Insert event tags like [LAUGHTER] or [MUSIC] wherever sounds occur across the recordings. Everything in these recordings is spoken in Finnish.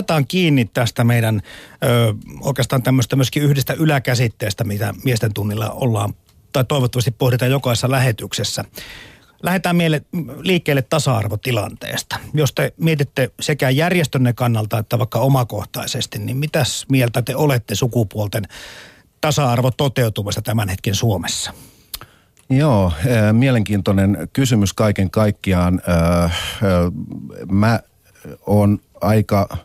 otetaan kiinni tästä meidän ö, oikeastaan tämmöistä myöskin yhdestä yläkäsitteestä, mitä miesten tunnilla ollaan tai toivottavasti pohditaan jokaisessa lähetyksessä. Lähdetään miele, liikkeelle tasa-arvotilanteesta. Jos te mietitte sekä järjestönne kannalta että vaikka omakohtaisesti, niin mitäs mieltä te olette sukupuolten tasa-arvo toteutumasta tämän hetken Suomessa? Joo, mielenkiintoinen kysymys kaiken kaikkiaan. Mä oon aika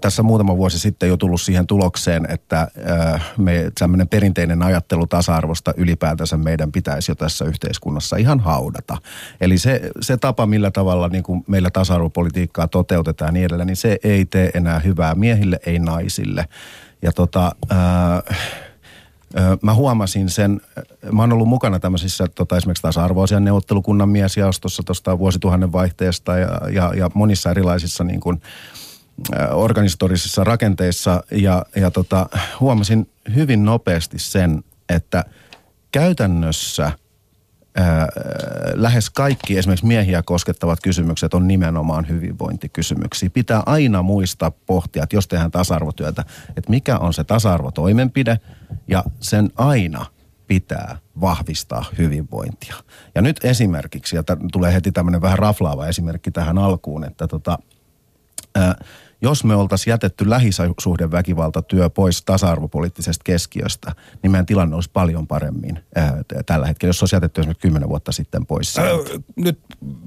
tässä muutama vuosi sitten jo tullut siihen tulokseen, että me tämmöinen perinteinen ajattelu tasa-arvosta ylipäätänsä meidän pitäisi jo tässä yhteiskunnassa ihan haudata. Eli se, se tapa, millä tavalla niin kuin meillä tasa-arvopolitiikkaa toteutetaan niin edelleen, niin se ei tee enää hyvää miehille, ei naisille. Ja tota, äh, Mä huomasin sen, mä oon ollut mukana tämmöisissä tota, esimerkiksi tasa-arvoasian neuvottelukunnan miesjaostossa tuosta vuosituhannen vaihteesta ja, ja, ja monissa erilaisissa niin kuin, organisatorisissa rakenteissa ja, ja tota, huomasin hyvin nopeasti sen, että käytännössä – ää, lähes kaikki esimerkiksi miehiä koskettavat kysymykset on nimenomaan hyvinvointikysymyksiä. Pitää aina muistaa pohtia, että jos tehdään tasa-arvotyötä, että mikä on se tasa-arvotoimenpide ja sen aina pitää vahvistaa hyvinvointia. Ja nyt esimerkiksi, ja tulee heti tämmöinen vähän raflaava esimerkki tähän alkuun, että tota, ää, jos me oltaisiin jätetty lähisuhdeväkivaltatyö pois tasa-arvopoliittisesta keskiöstä, niin meidän tilanne olisi paljon paremmin ää, tällä hetkellä, jos olisi jätetty esimerkiksi kymmenen vuotta sitten pois. Öö, nyt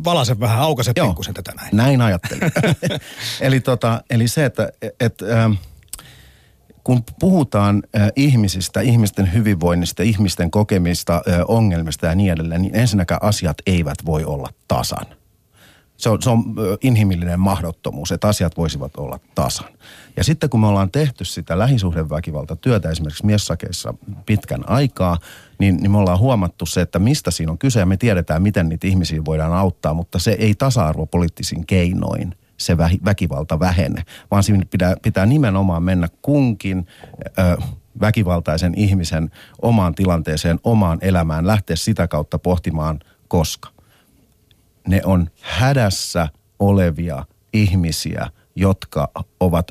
valasen vähän, aukaise pikkusen tätä näin. Näin ajattelin. [LAUGHS] eli, tota, eli se, että et, äh, kun puhutaan äh, ihmisistä, ihmisten hyvinvoinnista, ihmisten kokemista äh, ongelmista ja niin edelleen, niin ensinnäkään asiat eivät voi olla tasan se on, se on inhimillinen mahdottomuus, että asiat voisivat olla tasan. Ja sitten kun me ollaan tehty sitä lähisuhdeväkivalta työtä esimerkiksi miessakeissa pitkän aikaa, niin, niin me ollaan huomattu se, että mistä siinä on kyse. Ja me tiedetään, miten niitä ihmisiä voidaan auttaa, mutta se ei tasa-arvopoliittisin keinoin se väkivalta vähene, vaan siinä pitää, pitää nimenomaan mennä kunkin ö, väkivaltaisen ihmisen omaan tilanteeseen, omaan elämään, lähteä sitä kautta pohtimaan, koska ne on hädässä olevia ihmisiä, jotka ovat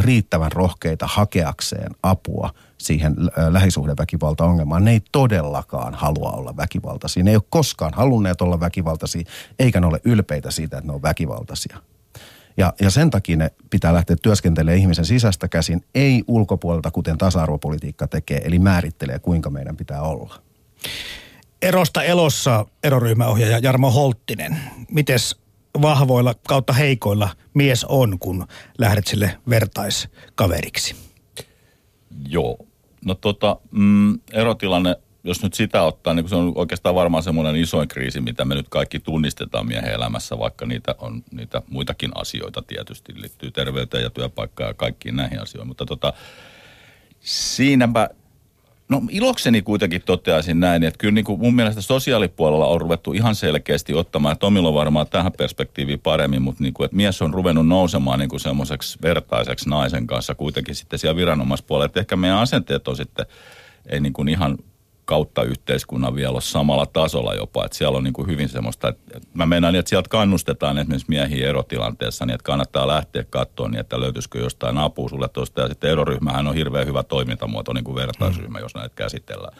riittävän rohkeita hakeakseen apua siihen lähisuhdeväkivaltaongelmaan. Ne ei todellakaan halua olla väkivaltaisia. Ne ei ole koskaan halunneet olla väkivaltaisia, eikä ne ole ylpeitä siitä, että ne on väkivaltaisia. Ja, ja sen takia ne pitää lähteä työskentelemään ihmisen sisästä käsin, ei ulkopuolelta, kuten tasa-arvopolitiikka tekee, eli määrittelee, kuinka meidän pitää olla. Erosta elossa eroryhmäohjaaja Jarmo Holttinen. Mites vahvoilla kautta heikoilla mies on, kun lähdet sille vertaiskaveriksi? Joo. No tota, mm, erotilanne, jos nyt sitä ottaa, niin se on oikeastaan varmaan semmoinen isoin kriisi, mitä me nyt kaikki tunnistetaan miehen elämässä, vaikka niitä on niitä muitakin asioita tietysti, liittyy terveyteen ja työpaikkaan ja kaikkiin näihin asioihin. Mutta tota, siinäpä No ilokseni kuitenkin toteaisin näin, että kyllä niin kuin mun mielestä sosiaalipuolella on ruvettu ihan selkeästi ottamaan, että Tomilla varmaan tähän perspektiiviin paremmin, mutta niin kuin, että mies on ruvennut nousemaan niin semmoiseksi vertaiseksi naisen kanssa kuitenkin sitten siellä viranomaispuolella. Että ehkä meidän asenteet on sitten ei niin kuin ihan kautta yhteiskunnan vielä ole samalla tasolla jopa. Että siellä on niin kuin hyvin semmoista, että mä mennään niin, että sieltä kannustetaan esimerkiksi miehiä erotilanteessa, niin että kannattaa lähteä katsoa niin, että löytyisikö jostain apua sulle tuosta. Ja sitten eroryhmähän on hirveän hyvä toimintamuoto, niin kuin vertaisryhmä, mm. jos näitä käsitellään.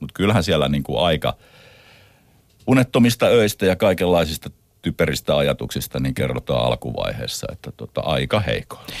Mutta kyllähän siellä niin kuin aika unettomista öistä ja kaikenlaisista typeristä ajatuksista niin kerrotaan alkuvaiheessa, että tota, aika heikoilla.